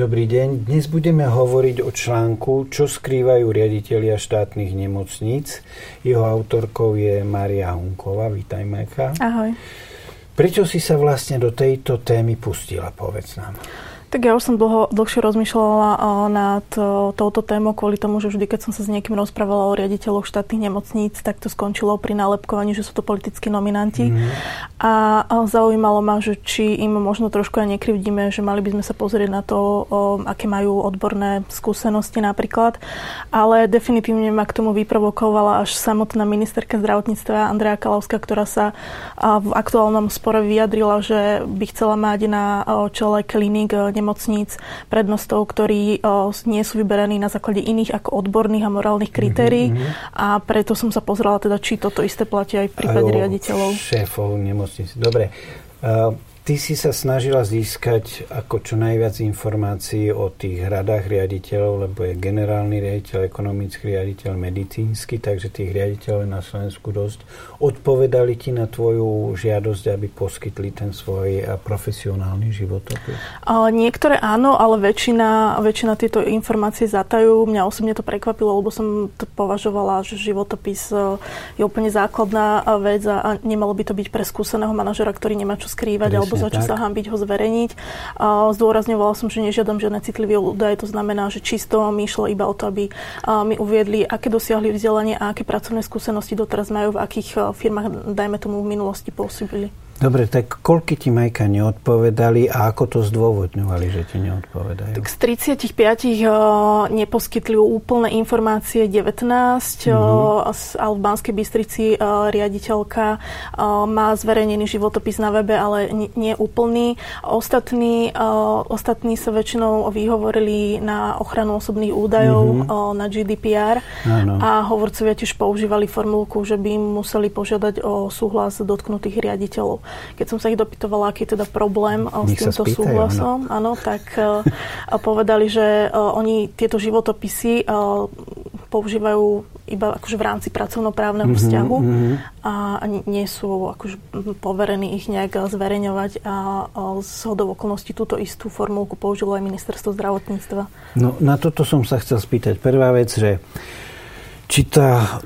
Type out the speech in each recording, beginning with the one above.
Dobrý deň. Dnes budeme hovoriť o článku Čo skrývajú riaditeľia štátnych nemocníc. Jeho autorkou je Maria Hunková. Vítaj, Majka. Ahoj. Prečo si sa vlastne do tejto témy pustila, povedz nám? Tak ja už som dlho, dlhšie rozmýšľala nad touto témou kvôli tomu, že vždy, keď som sa s niekým rozprávala o riaditeľoch štátnych nemocníc, tak to skončilo pri nálepkovaní, že sú to politickí nominanti. Mm. A zaujímalo ma, že či im možno trošku aj nekrivdíme, že mali by sme sa pozrieť na to, aké majú odborné skúsenosti napríklad. Ale definitívne ma k tomu vyprovokovala až samotná ministerka zdravotníctva Andrea Kalavská, ktorá sa v aktuálnom spore vyjadrila, že by chcela mať na čele klinik nemocníc prednostov, ktorí o, nie sú vyberaní na základe iných ako odborných a morálnych kritérií mm-hmm. a preto som sa pozrela teda, či toto isté platí aj v prípade riaditeľov. šéfov nemocníc. Dobre. Uh, Ty si sa snažila získať ako čo najviac informácií o tých radách riaditeľov, lebo je generálny riaditeľ, ekonomický riaditeľ, medicínsky, takže tých riaditeľov na Slovensku dosť. Odpovedali ti na tvoju žiadosť, aby poskytli ten svoj profesionálny životopis? Niektoré áno, ale väčšina, väčšina tieto informácie zatajú. Mňa osobne to prekvapilo, lebo som to považovala, že životopis e, je úplne základná vec a nemalo by to byť pre skúseného manažera, ktorý nemá čo skrývať Presne alebo za čo tak. sa hambiť ho zverejniť. Zdôrazňovala som, že nežiadam žiadne citlivé údaje, to znamená, že čisto mi išlo iba o to, aby mi uviedli, aké dosiahli vzdelanie a aké pracovné skúsenosti doteraz majú, v akých firmách, dajme tomu, v minulosti pôsobili. Dobre, tak koľky ti Majka neodpovedali a ako to zdôvodňovali, že ti neodpovedajú? Tak z 35 uh, neposkytli úplné informácie 19, mm-hmm. ale v Banskej Bystrici uh, riaditeľka uh, má zverejnený životopis na webe, ale nie, nie úplný. Ostatní, uh, ostatní sa väčšinou vyhovorili na ochranu osobných údajov, mm-hmm. uh, na GDPR Áno. a hovorcovia tiež používali formulku, že by im museli požiadať o súhlas dotknutých riaditeľov. Keď som sa ich dopytovala, aký je teda problém eh, Nech s týmto spýtajú, súhlasom, áno, tak uh, povedali, že uh, oni tieto životopisy používajú iba akože v rámci pracovnoprávneho mm-hmm, vzťahu mm-hmm. a nie sú akože poverení ich nejak zverejňovať a, a z hodov okolností túto istú formulku použilo aj ministerstvo zdravotníctva. No na toto som sa chcel spýtať. Prvá vec, že či, tá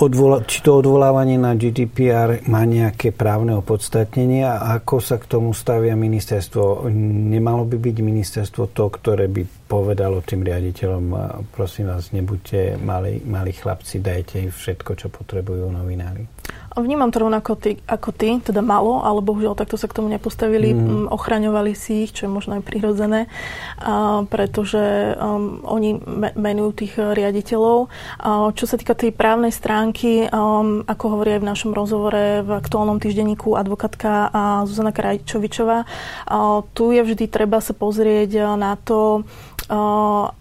odvola, či to odvolávanie na GDPR má nejaké právne opodstatnenie a ako sa k tomu stavia ministerstvo? Nemalo by byť ministerstvo to, ktoré by povedalo tým riaditeľom, prosím vás, nebuďte malí, malí chlapci, dajte im všetko, čo potrebujú novinári. Vnímam to rovnako ty, ako ty, teda malo, ale bohužiaľ takto sa k tomu nepostavili. Mm. Ochraňovali si ich, čo je možno aj prirodzené, a, pretože um, oni me, menujú tých riaditeľov. A, čo sa týka tej právnej stránky, um, ako hovorí aj v našom rozhovore v aktuálnom týždenníku advokátka Zuzana Krajčovičová, a, tu je vždy treba sa pozrieť na to,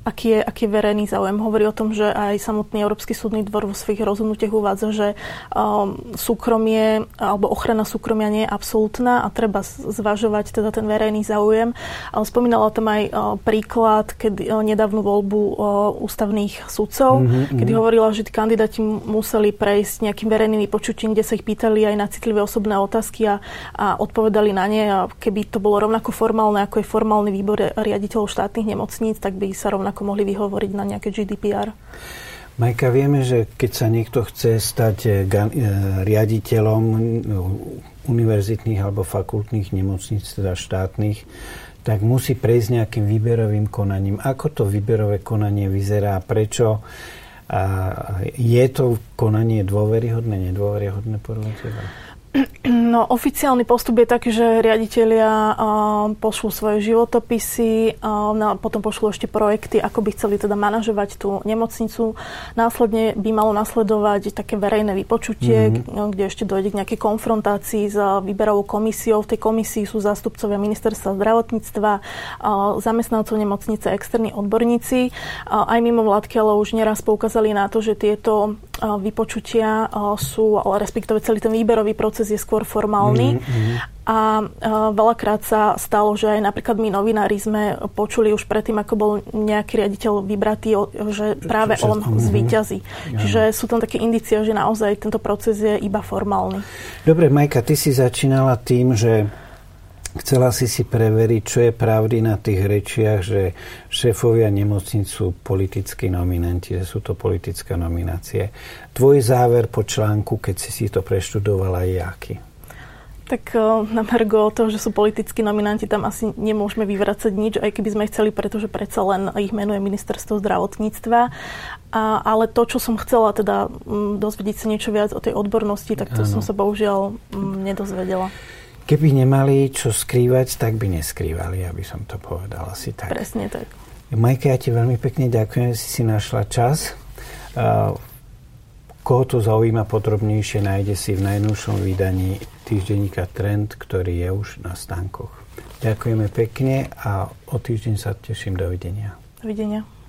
aký, je, aký je verejný záujem. Hovorí o tom, že aj samotný Európsky súdny dvor vo svojich rozhodnutiach uvádza, že um, súkromie alebo ochrana súkromia nie je absolútna a treba zvažovať teda ten verejný záujem. Ale spomínala tam aj príklad, keď nedávnu voľbu ústavných sudcov, mm-hmm, kedy hovorila, že kandidáti museli prejsť nejakým verejným vypočutím, kde sa ich pýtali aj na citlivé osobné otázky a, a odpovedali na ne. A keby to bolo rovnako formálne, ako je formálny výbor riaditeľov štátnych nemocníc, hraníc, tak by sa rovnako mohli vyhovoriť na nejaké GDPR. Majka, vieme, že keď sa niekto chce stať eh, eh, riaditeľom eh, univerzitných alebo fakultných nemocníc, teda štátnych, tak musí prejsť nejakým výberovým konaním. Ako to výberové konanie vyzerá? Prečo? A je to konanie dôveryhodné, nedôveryhodné podľa teba? No, oficiálny postup je taký, že riaditeľia pošlú svoje životopisy, uh, na, potom pošlú ešte projekty, ako by chceli teda manažovať tú nemocnicu. Následne by malo nasledovať také verejné vypočutie, mm-hmm. kde ešte dojde k nejakej konfrontácii s výberovou komisiou. V tej komisii sú zástupcovia ministerstva zdravotníctva, zamestnancov nemocnice, externí odborníci. Aj mimo vládky, ale už neraz poukázali na to, že tieto vypočutia sú, ale respektíve celý ten výberový proces je skôr formálny. Mm-hmm. A uh, veľakrát sa stalo, že aj napríklad my novinári sme počuli už predtým, ako bol nejaký riaditeľ vybratý, že práve on mm-hmm. zvíťazí. Ja. Čiže sú tam také indície, že naozaj tento proces je iba formálny. Dobre, Majka, ty si začínala tým, že Chcela si si preveriť, čo je pravdy na tých rečiach, že šéfovia nemocnic sú politickí nominanti, že sú to politické nominácie. Tvoj záver po článku, keď si si to preštudovala, je aký? Tak eh, na Mergo toho, že sú politickí nominanti, tam asi nemôžeme vyvracať nič, aj keby sme chceli, pretože predsa len ich menuje ministerstvo zdravotníctva. A, ale to, čo som chcela teda dozvedieť sa niečo viac o tej odbornosti, tak to ano. som sa bohužiaľ nedozvedela. Keby nemali čo skrývať, tak by neskrývali, aby som to povedal asi tak. Presne tak. Majka, ja ti veľmi pekne ďakujem, že si si našla čas. Uh, koho to zaujíma podrobnejšie, nájde si v najnovšom vydaní týždenníka Trend, ktorý je už na stánkoch. Ďakujeme pekne a o týždeň sa teším. Dovidenia. Dovidenia.